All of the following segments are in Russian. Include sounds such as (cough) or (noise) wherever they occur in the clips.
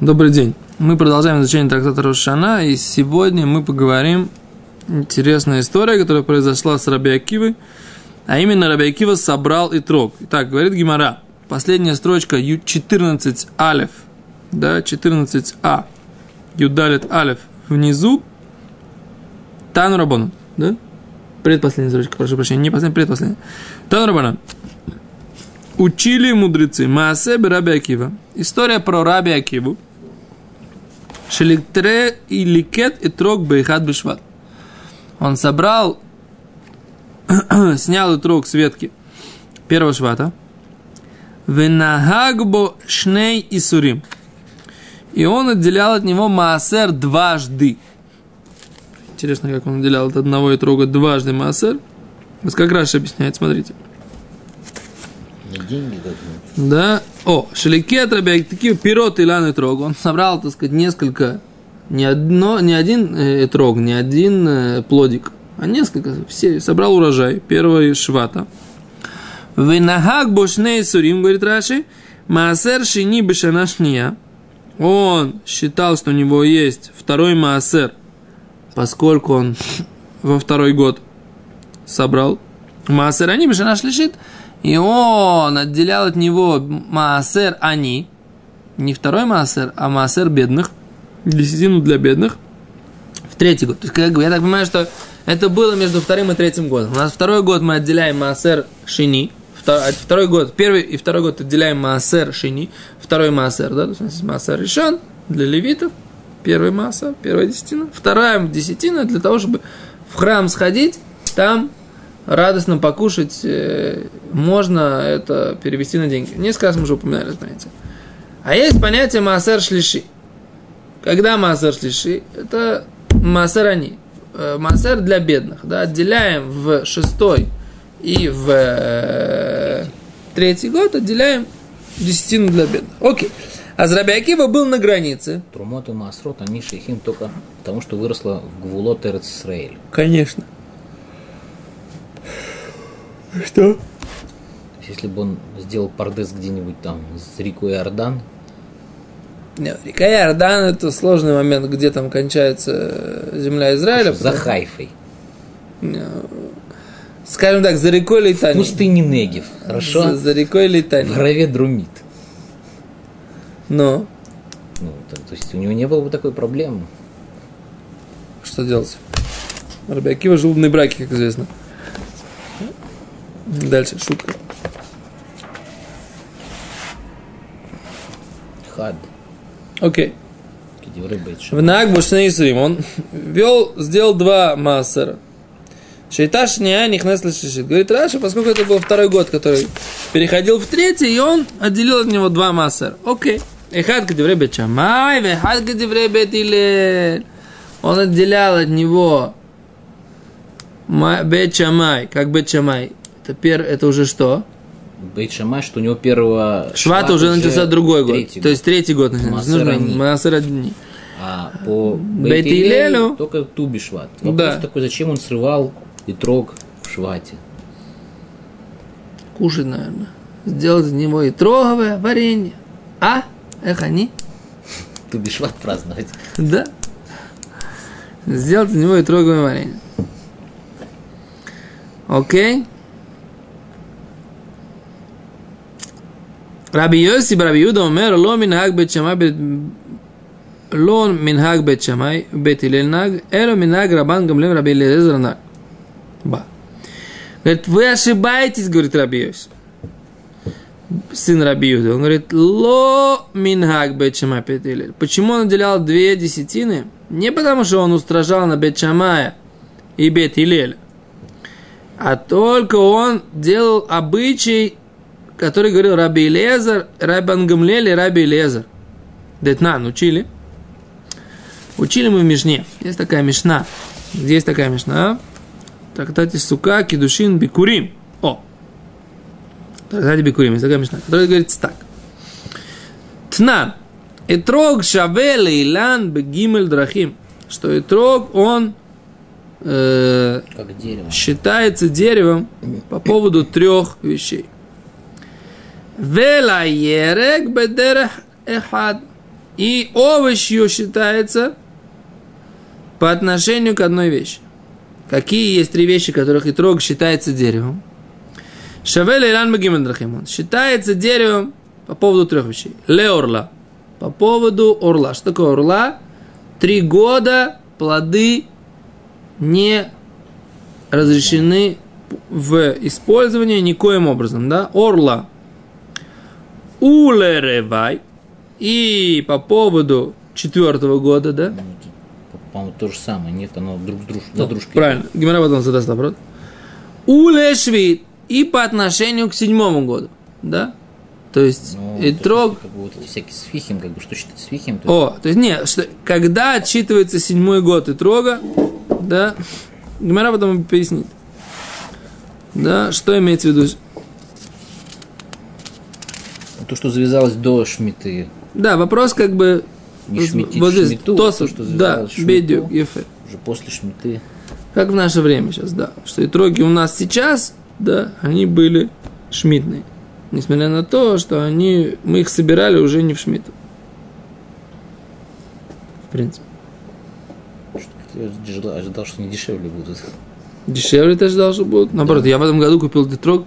Добрый день. Мы продолжаем изучение трактата Рошана, и сегодня мы поговорим интересная история, которая произошла с Раби Акивой, а именно Раби Акива собрал и трог. Итак, говорит Гимара, последняя строчка 14 алев, да, 14а, юдалит алев внизу, Тану Рабону, да? Предпоследняя строчка, прошу прощения, не последняя, предпоследняя. Тану Рабону. Учили мудрецы Маасе Раби Акива. История про Раби Акиву. Шеликтре и ликет и трог бейхат бешват. Он собрал, (clears throat) снял и трог с ветки первого швата. Венагагбо шней и сурим. И он отделял от него маасер дважды. Интересно, как он отделял от одного и трога дважды маасер. Как раз объясняет, смотрите деньги должны. Да. О, шеликет такие пирот и трог. Он собрал, так сказать, несколько, не, одно, не один э, трог, не один э, плодик, а несколько, все, собрал урожай, первого швата. Венахак бошней сурим, говорит Раши, маасер шини бешана шния. Он считал, что у него есть второй маасер, поскольку он (laughs) во второй год собрал. Маасер они бешана шлишит – и он отделял от него маасер они, не второй маасер, а маасер бедных, десятину для бедных, в третий год. То есть, как бы, я так понимаю, что это было между вторым и третьим годом. У нас второй год мы отделяем маасер шини, а второй год, первый и второй год отделяем маасер шини, второй маасер, да, то есть маасер решен для левитов, первый маасер, первая десятина, вторая десятина для того, чтобы в храм сходить, там радостно покушать, э, можно это перевести на деньги. Несколько раз мы уже упоминали это понятие. А есть понятие маасер шлиши. Когда маасер шлиши? Это маасер они. Э, маасер для бедных. Да, отделяем в шестой и в э, третий год, отделяем десятину для бедных. Окей. А Зрабиакива был на границе. Трумот и Масрот, они шейхим только потому, что выросла в Гвулот Эрц Исраэль. Конечно. Что? Если бы он сделал пардес где-нибудь там с рекой Иордан. Нет, река Иордан это сложный момент, где там кончается земля Израиля. За Хайфой. Скажем так, за рекой Лейтани. В пустыне Негев, хорошо? За, за рекой Лейтани. В Раве Друмит. Но? Ну, то, то есть у него не было бы такой проблемы. Что делать? Рабиакива жил в браке, как известно. Дальше, шутка. Хад. Окей. В Наг Бушнейсрим он вел, сделал два массера. Шейташ не нихнес лишишит. Говорит Раша, поскольку это был второй год, который переходил в третий, и он отделил от него два массера. Окей. Эхад кадевре бечамай, вехад кадевре бетилель. Он отделял от него бечамай, как бечамай, это, пер, это уже что? Бейт Шамай, что у него первого... Швата уже начался другой год. Год. То есть третий год начинается. Нужно дни. А по Бейт Илелю только Туби Шват. Вопрос да. такой, зачем он срывал и трог в Швате? Кушать, наверное. Сделать из него и троговое варенье. А? Эх, они? (laughs) Туби Шват праздновать. Да. Сделать из него и троговое варенье. Окей. Раби Йосиб, Раби Юда умер, ло минхаг бет шамай, ло минхаг бет шамай, бет илель наг, эло минхаг рабан гамлем раби лезер наг. Ба. Говорит, вы ошибаетесь, говорит Раби Йосиб. Сын Раби Юда. Он говорит, ло минхаг бет шамай, бет илель. Почему он отделял две десятины? Не потому, что он устражал на бет шамая и бет илель, а только он делал обычай который говорил Раби Илезер, Раби Ангамлель и Раби Илезер. Детнан учили. Учили мы в Мишне. Есть такая Мишна. Где есть такая Мишна? Трактате Сука, Кедушин, Бикурим. О! Трактате Бикурим. Есть такая Мишна. Которая говорится так. Тнан. Этрог шаве лейлан бегимель драхим. Что этрог, он э, как дерево. считается деревом по поводу трех вещей. Вела ерег бедерех эхад. И овощью считается по отношению к одной вещи. Какие есть три вещи, которых и трог считается деревом? Шавель Иран Багимандрахимон считается деревом по поводу трех вещей. Леорла. По поводу орла. Что такое орла? Три года плоды не разрешены в использовании никоим образом. Да? Орла. Улеревай. И по поводу четвертого года, да? Ну, по-моему, то же самое. Нет, оно друг с друж... ну, за дружкой. Правильно. Гимара потом задаст вопрос. Улешвит. И по отношению к седьмому году. Да? То есть, ну, и трог... Как бы вот эти всякие сфихим, как бы, что считать сфихим? То О, то есть, нет, что, когда отчитывается седьмой год и трога, да, Гимара потом пояснит. Да, что имеется в виду? То, что завязалось до Шмиты. Да, вопрос как бы... Не шмити, вот здесь, шмиту, то, то, что да, бедю, ефе. Уже после Шмиты. Как в наше время сейчас, да. Что и троги у нас сейчас, да, они были шмидные. Несмотря на то, что они, мы их собирали уже не в шмиту. В принципе. Я ожидал, что они дешевле будут. Дешевле ты ожидал, что будут? Наоборот, да. я в этом году купил детрог,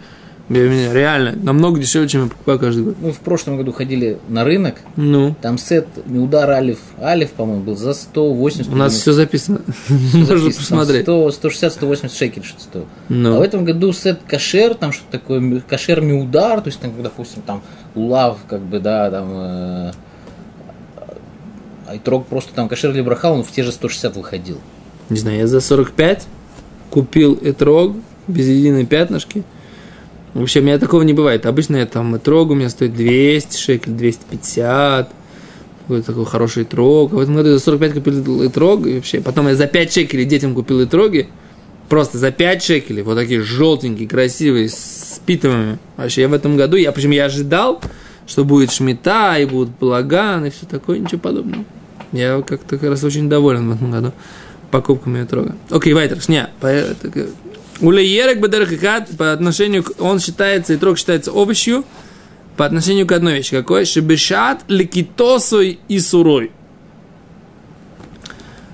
Реально, намного дешевле, чем я покупаю каждый год. Мы в прошлом году ходили на рынок. Ну. Там сет удар Алиф. Алиф, по-моему, был за 180. У нас все записано. Можно (laughs) посмотреть. 160, 180 шекель что стоил. Ну. А в этом году сет кашер, там что-то такое, кашер миудар, то есть там, допустим, там улав, как бы, да, там э, Айтрог просто там кашер или брахал, он в те же 160 выходил. Не знаю, я за 45 купил этрог без единой пятнышки – в общем, у меня такого не бывает. Обычно я там трог у меня стоит 200 шекель, 250. Какой-то такой хороший трог. А в этом году я за 45 купил трог. И вообще, потом я за 5 шекелей детям купил троги. Просто за 5 шекелей. Вот такие желтенькие, красивые, с питомыми. Вообще, я в этом году, я, почему я ожидал, что будет шмита, и будут балаган, и все такое, ничего подобного. Я как-то как раз очень доволен в этом году покупками трога. Окей, Вайтер, не, Улеерек бадархикат по отношению к... Он считается, и трог считается овощью по отношению к одной вещи. Какой? Шебешат лекитосой и сурой.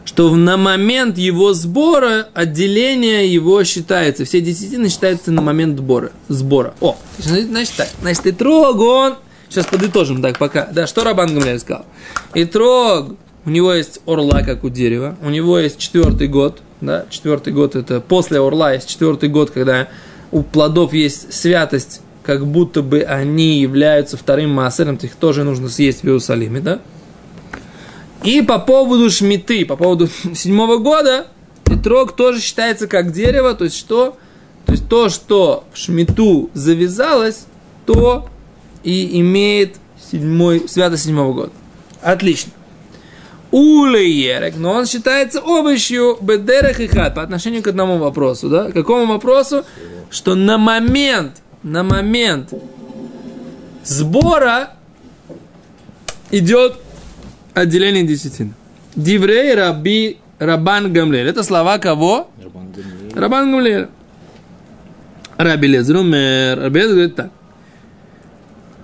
Что на момент его сбора отделение его считается. Все десятины считаются на момент сбора. сбора. О, значит так. Значит, и трог он... Сейчас подытожим так пока. Да, что Рабан Гамлель сказал? И трог, у него есть орла, как у дерева. У него есть четвертый год да, четвертый год это после Орла, есть четвертый год, когда у плодов есть святость, как будто бы они являются вторым массером, их тоже нужно съесть в Иерусалиме, да? И по поводу шмиты, по поводу (laughs) седьмого года, Итрог тоже считается как дерево, то есть что? То есть то, что в шмиту завязалось, то и имеет седьмой, святость седьмого года. Отлично. Улеерек, но он считается овощью бедерах и хат по отношению к одному вопросу, да? К какому вопросу? Что на момент, на момент сбора идет отделение десятин. Диврей раби Рабан Гамлель. Это слова кого? Рабан Гамлель. Раби Лезрумер. Раби Лезрумер говорит так.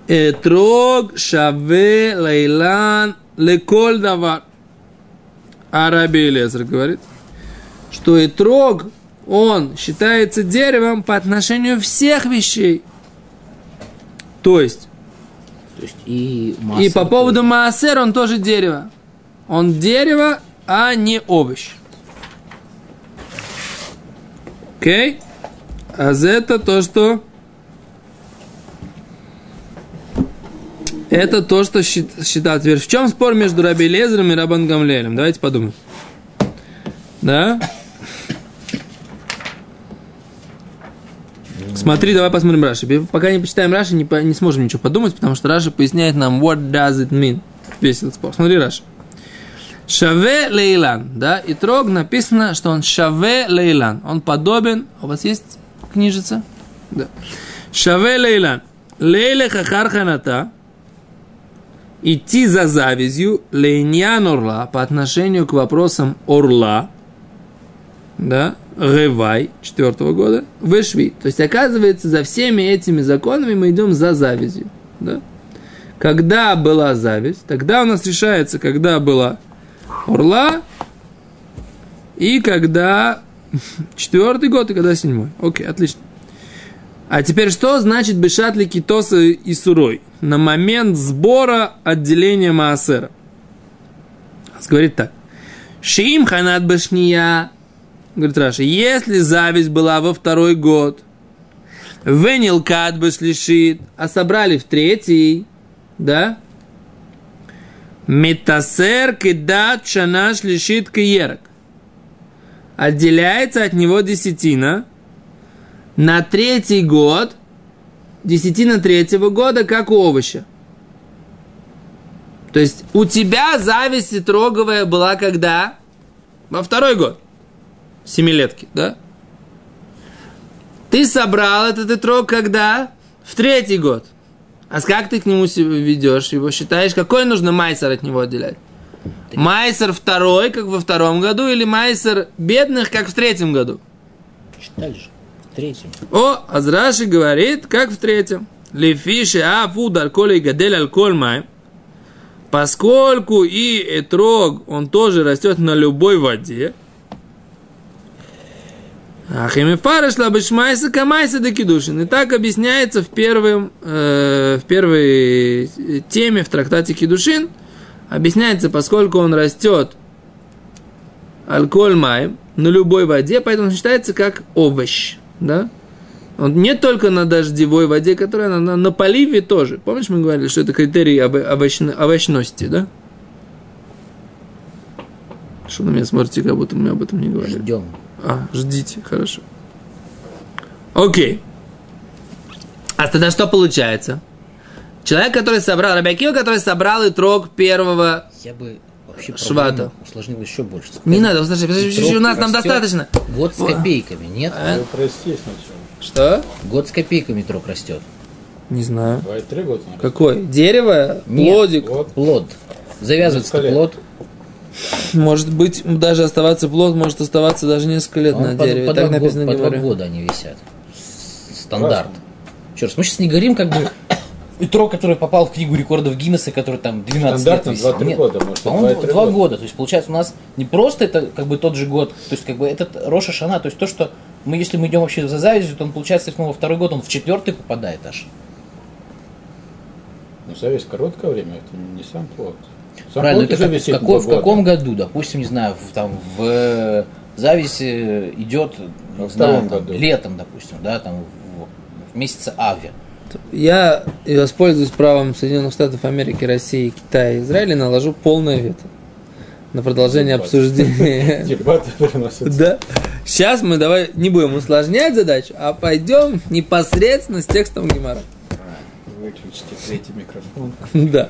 Этрог шаве лейлан леколь давар. А Раби Элезер говорит, что и трог, он считается деревом по отношению всех вещей. То есть, то есть и, и по поводу Маасер он тоже дерево. Он дерево, а не овощ. Окей? Okay? А это то, что Это то, что считают теперь. В чем спор между Раби Лезером и Рабан Гамлелем? Давайте подумаем. Да? Смотри, давай посмотрим Раши. Пока не почитаем Раши, не, по, не сможем ничего подумать, потому что Раши поясняет нам, what does it mean. Весь этот спор. Смотри, Раши. Шаве Лейлан, да, и трог написано, что он Шаве Лейлан. Он подобен, у вас есть книжица? Да. Шаве Лейлан. Лейле хахарханата, идти за завязью лейньян орла по отношению к вопросам орла, да, Ревай четвертого года, Вешви. То есть, оказывается, за всеми этими законами мы идем за завязью. Да? когда была зависть, тогда у нас решается, когда была орла, и когда (laughs) четвертый год, и когда седьмой. Окей, отлично. А теперь что значит бешатли китоса и сурой? На момент сбора отделения Маасера. Говорит так. Шим ханат башния. Говорит Раша, если зависть была во второй год, Венил кадбаш лишит, а собрали в третий, да? Метасер кидат шанаш лишит киерок. Отделяется от него десятина на третий год, десятина третьего года, как у овоща. То есть у тебя зависть троговая была когда? Во второй год. Семилетки, да? Ты собрал этот итрог когда? В третий год. А как ты к нему ведешь? Его считаешь? Какой нужно майсер от него отделять? Майсер второй, как во втором году, или майсер бедных, как в третьем году? Считали. Третьем. О, Азраши говорит, как в третьем. Лефиши афуд алколи гадель алколь май. Поскольку и этрог, он тоже растет на любой воде. Ахимифара шла бешмайса камайса до кидушин. И так объясняется в, первом, э, в первой теме в трактате кидушин. Объясняется, поскольку он растет алкоголь май на любой воде, поэтому считается как овощ. Да? Он не только на дождевой воде, которая на, на, на поливе тоже. Помнишь, мы говорили, что это критерий овощно, овощности, да? Что на меня смотрите, как будто мы об этом не говорили. Ждем. А, ждите, хорошо. Окей. А тогда что получается? Человек, который собрал, Рабиакива, который собрал и трог первого Я бы вообще Швата. усложнил еще больше. Не надо, подожди, подожди, у нас нам достаточно. Год с копейками, нет? А? Что? Год с копейками этрог растет. Не знаю. Бывает три года. Какой? Дерево? Нет. Плодик? Вот. Плод. Завязывается плод. Может быть, даже оставаться плод, может оставаться даже несколько лет Он на по, дереве. по так два, написано по два года они висят. Стандарт. Раз, мы сейчас не говорим, как бы этрог, который попал в книгу рекордов Гиннесса, который там 12 Стандартно лет висит. 2-3 Нет, года, может, По-моему, 2-3 два года. года. То есть, получается, у нас не просто это как бы тот же год, то есть, как бы этот Рош аШана, то есть то, что мы, если мы идем вообще за завистью, то он, получается, если мы во второй год, он в четвертый попадает аж. Ну, зависть короткое время, это не сам плод. Сам Правильно, плод это как- в, висит какой- в каком году, допустим, не знаю, в, там в э, зависи идет не знаю, там, году. летом, допустим, да, там в, в месяце Ави. Я воспользуюсь правом Соединенных Штатов Америки, России, Китая и Израиля и наложу полное вето на продолжение Дебаты. обсуждения. (laughs) Дебаты. Да. Сейчас мы давай не будем усложнять задачу, а пойдем непосредственно с текстом Гемара. Выключите третий микрофон. (laughs) Да.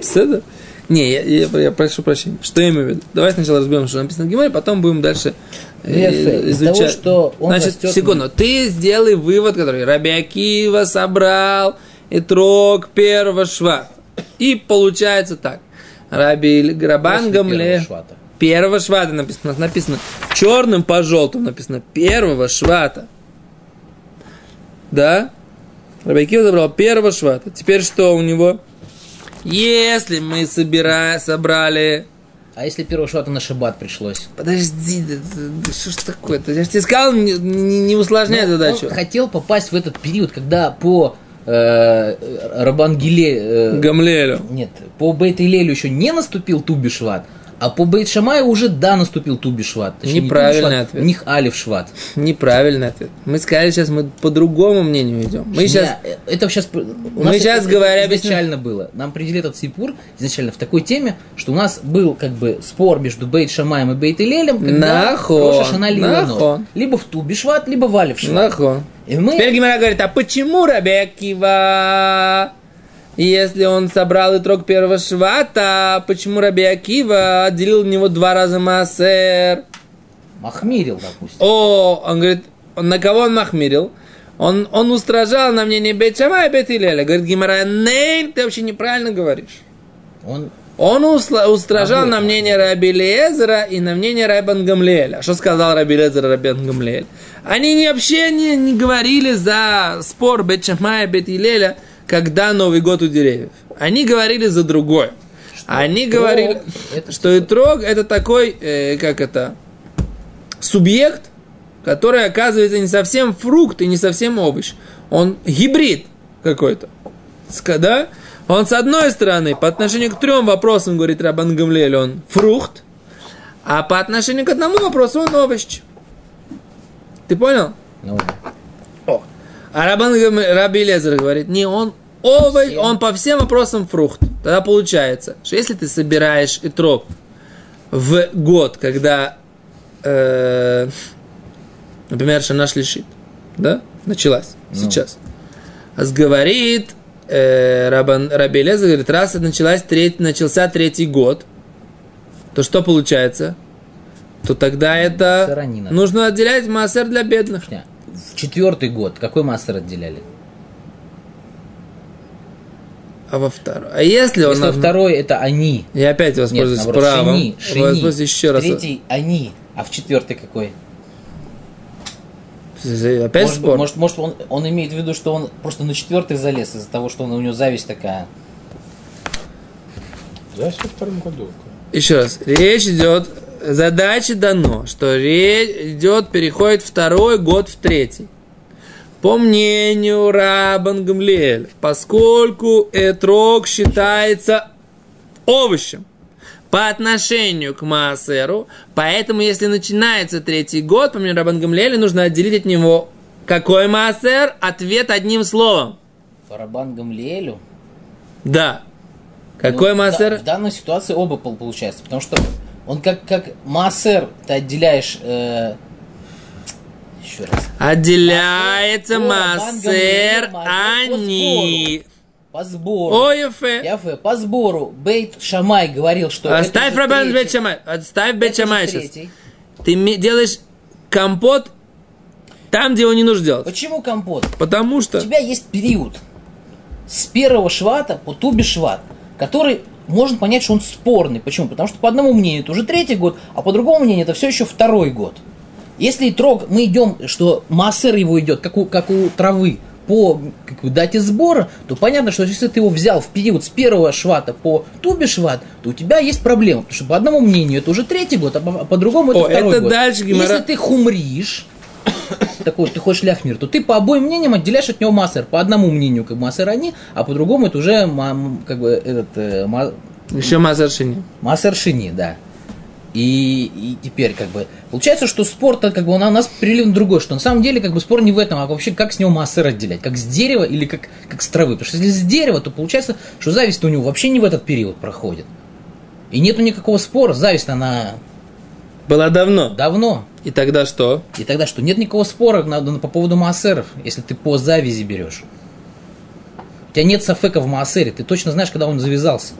Все Не, я, я- я прошу прощения. Что я имею в виду? Давай сначала разберем, что написано в Гемаре, потом будем дальше э, Эфе, из того, что он Значит, растет секунду. Ты сделай вывод, который Раби Акива собрал и трог первого шва. И получается так. Раби Грабан Гамле... первого швата. Написано, написано черным по желтому написано первого швата. Да? Рабайкива забрал первого швата. Теперь что у него? Если мы собира... собрали... А если первого швата на шаббат пришлось? Подожди, да, да, да что ж такое-то? Я же тебе сказал, не, не- не усложняй Ну, задачу. Он хотел попасть в этот период, когда по э, Рабангеле... э, Гамлелю. нет, по Бейт Илелю еще не наступил Туби Шват, а по Бейт Шамаю уже да наступил Туби Шват. Точнее, не Туби Неправильный Шват, ответ. У них Алиф Шват. Неправильный ответ. Мы сказали, сейчас мы по другому мнению идем. Мы сейчас... Не, э, это сейчас у Мы сейчас это- говоря это изначально было. Нам определили этот Сипур изначально в такой теме, что у нас был как бы спор между Бейт Шамаем и Бейт Илелем, когда Нахон, нахон. Либо в Туби Шват, либо в Алиф Шват. Нахон. И мы Теперь Гимара говорит, а почему Раби Если он собрал и трог первого швата, почему Раби Акива отделил у него два раза массер? Махмирил, допустим. О, он говорит, на кого он махмирил? Он, он устражал на мнение Бет Шама и Бет Илеля. Говорит Гимара, нейн, ты вообще неправильно говоришь. Он Он усла- устражал на мнение Раби Лезера и на мнение Райбан Гамлеэля. А Что сказал Раби Лезер и Райбан Гамлеэль? Они вообще не, не говорили за спор Бет Шама и Бет Илеля когда Новый год у деревьев. Они говорили за другое. Они Трог говорили, это что и трог это такой, э, как это, субъект, который оказывается не совсем фрукт и не совсем овощ. Он гибрид какой-то. Да? Он с одной стороны, по отношению к трем вопросам, говорит Рабан Гамлель, он фрукт, а по отношению к одному вопросу он овощ. Ты понял? Ну, О. А Рабан Раби Лезер говорит, не, он Всем. он по всем вопросам фрукт. Тогда получается, что если ты собираешь итрог в год, когда, э, например, Шана Шлишит, да, началась Ну. сейчас, а говорит э, Рабан, Раби Лезер, говорит, раз началась треть, начался третий год, то что получается? То тогда это Саранина. нужно отделять массер для бедных. В четвертый год какой массер отделяли? А во второй. А если он... Если во второй это они. Я опять Нет, воспользуюсь наоборот, правом. шини, шини. Воспользуюсь еще раз. Третий они. А в четвертый какой? Опять может, спор? может, может он, он имеет в виду, что он просто на четвертый залез из-за того, что он, у него зависть такая. Да, во втором году. Еще раз. Речь идет... Задача дано, что речь идет, переходит второй год в третий. По мнению Рабан Гамлиэль, поскольку этрог считается овощем по отношению к Маасеру, поэтому если начинается третий год, по мнению Рабан Гамлиэля, нужно отделить от него какой Маасер? Ответ одним словом. Барабан Гамлиэлю. Да. Какой Ну, Маасер? да- в данной ситуации оба пол- получается, потому что он как, как Маасер ты отделяешь... э, еще раз. Отделяется Гамлиэль, они. По сбору. Ой, Ефе. Яфе, по сбору Бейт Шамай говорил, что... Оставь Рабан. Бет Шамай. Это же Шамай сейчас. Ты делаешь компот там, где его не нужно делать. Почему компот? Потому У что... тебя есть период с первого швата по туби шват, который можно понять, что он спорный. Почему? Потому что по одному мнению это уже третий год, а по другому мнению это все еще второй год. Если трог, мы идем, что массер его идет, как у, как у травы, по как дате сбора, то понятно, что если ты его взял в период с первого швата по тубе шват, то у тебя есть проблема. Потому что по одному мнению это уже третий год, а по- а по-другому это О, второй это год. дальше Гемара- Если ты хумришь, (coughs) такой, ты хочешь ляхмир, то ты по обоим мнениям отделяешь от него массер. По одному мнению, как массер они, а по другому это уже как бы этот э, ма- Еще Маасер Шини. массер шини, да. И, и теперь как бы получается, что спор как бы он у нас перелив другой, что на самом деле как бы спор не в этом, а вообще как с него массер отделять, как с дерева или как, как с травы. Потому что если с дерева, то получается, что зависть у него вообще не в этот период проходит. И нету никакого спора, зависть она Было давно. давно. И тогда что? И тогда что, нет никакого спора на- на- по поводу маасеров, если ты по завязи берешь. У тебя нет сафека в маасере, ты точно знаешь, когда он завязался.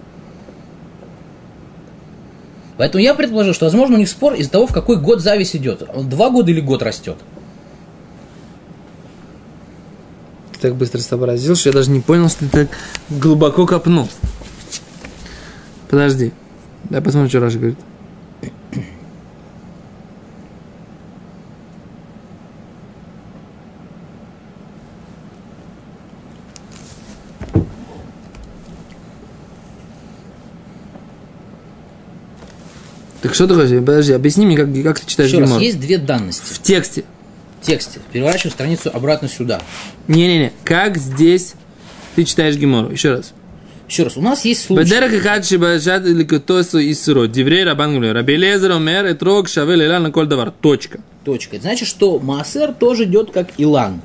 Поэтому я предположил, что, возможно, у них спор из-за того, в какой год зависть идет. Два года или год растет. Ты так быстро сообразил, что я даже не понял, что ты так глубоко копнул. Подожди. Дай посмотрим, что Раша говорит. Так что такое? Подожди, объясни мне, как, как ты читаешь Еще раз, есть две данности. В тексте. В тексте. Переворачиваем страницу обратно сюда. Не-не-не, как здесь ты читаешь Гимору? Еще раз. Еще раз, у нас есть случай. Бедерах и хадши или котосу и сыро. Деврей рабан гулер. Рабелезер, омер, этрог, шавел, илан, на кольдовар. Точка. Точка. Это значит, что Маасер тоже идет как Илан.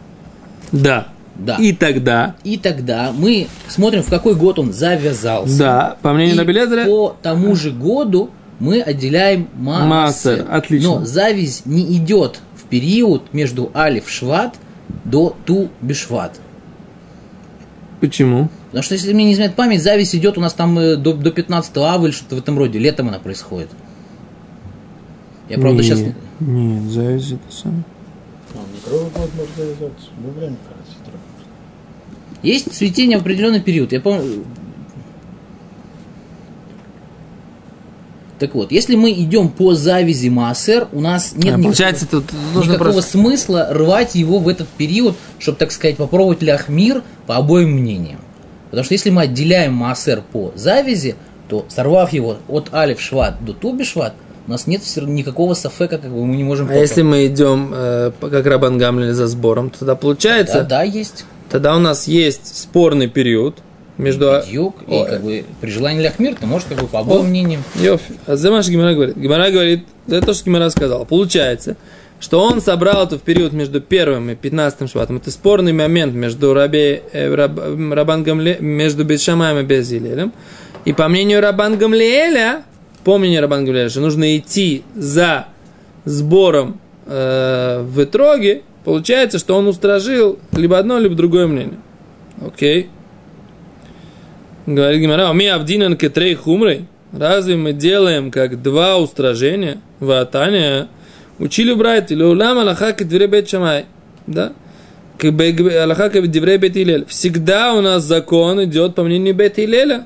Да. Да. И тогда. И тогда мы смотрим, в какой год он завязался. Да, по мнению Рабелезера. по тому же году мы отделяем маасер. Маасер, отлично. Но зависть не идет в период между алиф шват до ту бешват. почему? Потому что, если мне не изменяет память, зависть идет у нас там э, до, до 15 ава или что-то в этом роде. Летом она происходит. Я, правда, Не, сейчас... Нет, зависть это самое. А. Есть цветение в определенный период. Я помню... Так вот, если мы идем по завязи Маасер, у нас нет А, никакого- получается, тут нужно никакого просто... смысла рвать его в этот период, чтобы, так сказать, попробовать ляхмир по обоим мнениям. Потому что если мы отделяем Маасер по завязи, то сорвав его от Алиф Шват до Туби Шват, у нас нет никакого сафека, как бы мы не можем... А если мы идем, э, как Рабан Гамлин, за сбором, то тогда получается, Да, да, есть. тогда у нас есть спорный период между... Бедюк, и Ой. как бы при желании Ляхмир, ты можешь как бы по обоим мнениям. Йофи. А за что Гимара говорит? Гимара говорит, это то, что Гимара сказал. Получается, что он собрал это в период между первым и пятнадцатым шватом. Это спорный момент между Раби, э, Раб, Рабан Гамле, между Бетшамаем и Безилелем. И по мнению Рабан Гамлеэля, по мнению Рабан Гамлеэля, что нужно идти за сбором э, в итроге, получается, что он устражил либо одно, либо другое мнение. Окей. Говорит Гимара, уми абдинан кетрей хумрой. Разве мы делаем как два устражения? Ватания. Учили в брайте, לעולם הלכה כדברי בית שמאי. Да? הלכה כדברי בית הלל. Всегда у нас закон идет по мнению бет илеля.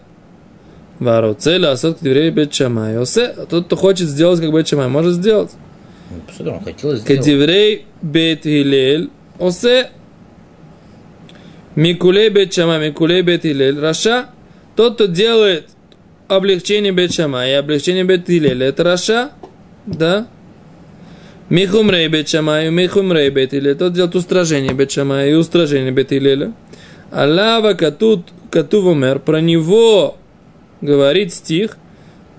והרוצה לעשות כדברי בית שמאי. עושה, тот, кто хочет сделать как бет шамай, может сделать. Ну, Посмотри, он хотел сделать. כדברי בית הלל. עושה. מקולי בית שמאי, מקולי בית הלל. רשע. Тот, кто делает облегчение бет Шамай и облегчение бет Илеля, это רשע, да? Михумрей бет Шамай, Михумрей бет Илеля, тот делает устражение бет Шамай и устражение бет Илеля. Аллава катут катув умер, про него говорит стих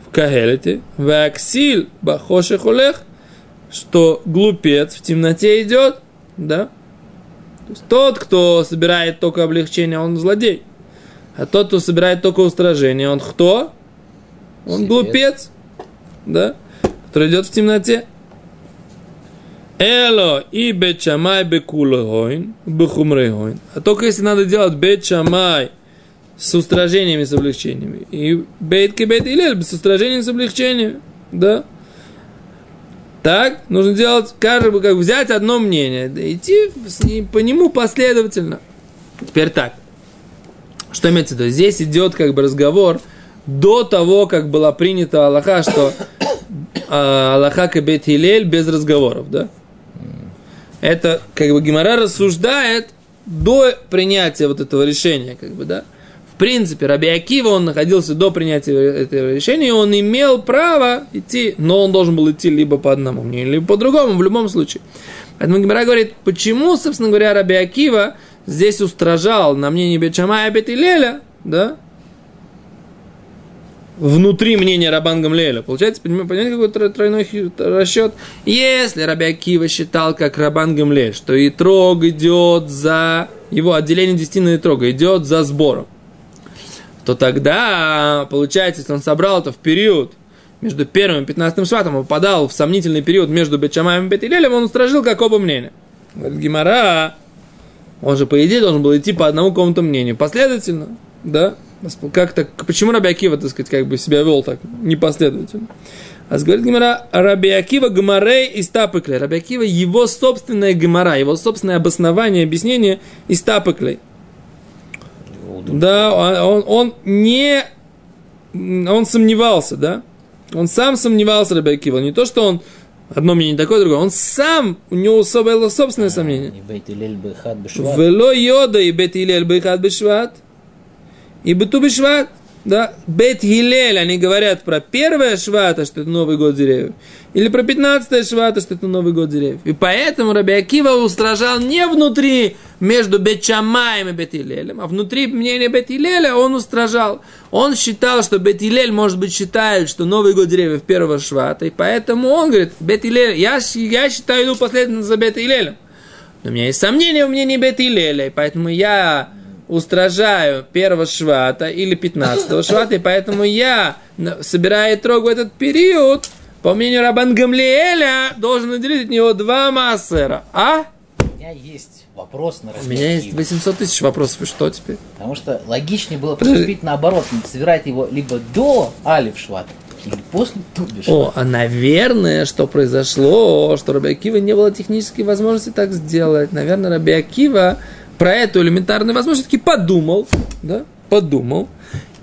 в Кагелете, Ваксиль бахоше холех, что глупец в темноте идет, да? То есть тот, кто собирает только облегчение, он злодей. А тот, кто собирает только устражение, он кто? Он Слепец. глупец, да? Который идет в темноте. Эло и бет шамай бекулгойн, бехумрейгойн. А только если надо делать бет шамай с устражениями, с облегчениями. И бейт кебет илель с устражениями, с облегчениями. Да? Так, нужно делать, каждый, как взять одно мнение, да, идти с ним- по нему последовательно. Теперь так. Что имеется в виду? Здесь идет как бы разговор до того, как была принята Аллаха, что а, Аллаха кабет Хилель без разговоров, да? Это как бы Гимара рассуждает до принятия вот этого решения, как бы, да? В принципе, Раби Акива, он находился до принятия этого решения, и он имел право идти, но он должен был идти либо по одному мнению, либо по другому, в любом случае. Поэтому Гимара говорит, почему, собственно говоря, Раби Акива здесь устражал на мнение Бетшамая Бетилеля, да, внутри мнения Рабан Гамлеля. Получается, понимаете, какой тро- тройной расчет? Если Раби Акива считал, как Рабан Гамлель, что Итрог идет за его отделение десятины Итрога, идет за сбором, то тогда, получается, если он собрал это в период между первым и пятнадцатым шватом, он попадал в сомнительный период между Бетшамаем и Бетилелем, он устражил как оба мнения. Говорит Гимара, он же, по идее, должен был идти по одному какому-то мнению. Последовательно, да? Как так, почему Раби Акива, так сказать, как бы себя вел так непоследовательно? А говорит Гимара, Раби Акива Гамарей и Стапыклей. Раби Акива его собственная Гамара, его собственное обоснование, объяснение и Стапыклей. Да, он, он не... Он сомневался, да? Он сам сомневался, Раби Акива. Не то, что он одно мнение такое, другое. Он сам, у него было собственное сомнение. Илель Бехат Бешват. Вело йода и бет Хилель бейхат бешват. И бету бешват. Да, бет Хилель, они говорят про первое швата, что это Новый год деревьев. Или про 15 швата, что это Новый год деревьев. И поэтому Раби Акива устражал не внутри между Бет Шамаем и Бет Илелем, а внутри мнения Бет Илеля он устражал. Он считал, что Бет Илель, может быть, считает, что Новый год деревьев первого швата, и поэтому он говорит, Бет Илель, я, я считаю, иду последовательно за Бет Илелем. Но у меня есть сомнения в мнении Бет Илеля, и поэтому я устражаю первого швата или пятнадцатого швата, и поэтому я, собирая трог в этот период, по мнению Рабан Гамлиэля, должен наделить от него два массера. А? У меня есть вопрос на У меня есть Акиву. 800 тысяч вопросов, и что теперь? Потому что логичнее было Подожди. поступить наоборот, собирать его либо до Алиф Швата, или после Туби Швата. О, а наверное, что произошло, что Раби Акива не было технической возможности так сделать. Наверное, Раби Акива про эту элементарную возможность таки подумал, да, подумал,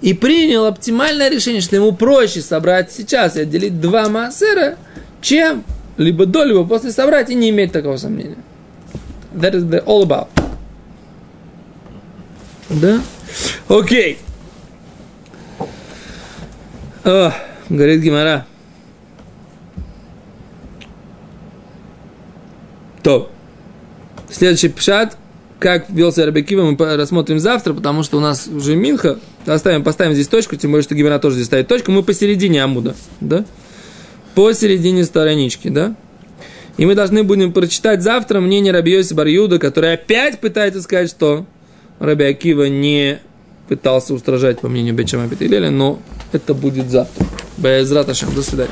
и принял оптимальное решение, что ему проще собрать сейчас и отделить два массера, чем либо до, либо после собрать и не иметь такого сомнения. That is the all about. Да? Окей. О, говорит Гимара. То. Следующий пшат, как вел себя Рабекива, мы рассмотрим завтра, потому что у нас уже Минха. Оставим, поставим здесь точку, тем более, что Гимара тоже здесь ставит точку. Мы посередине Амуда, да? Посередине странички, да? И мы должны будем прочитать завтра мнение Рабиоси Барьюда, который опять пытается сказать, что Раби Акива не пытался устражать, по мнению Бечама Петелеля, но это будет завтра. Ашем. До свидания.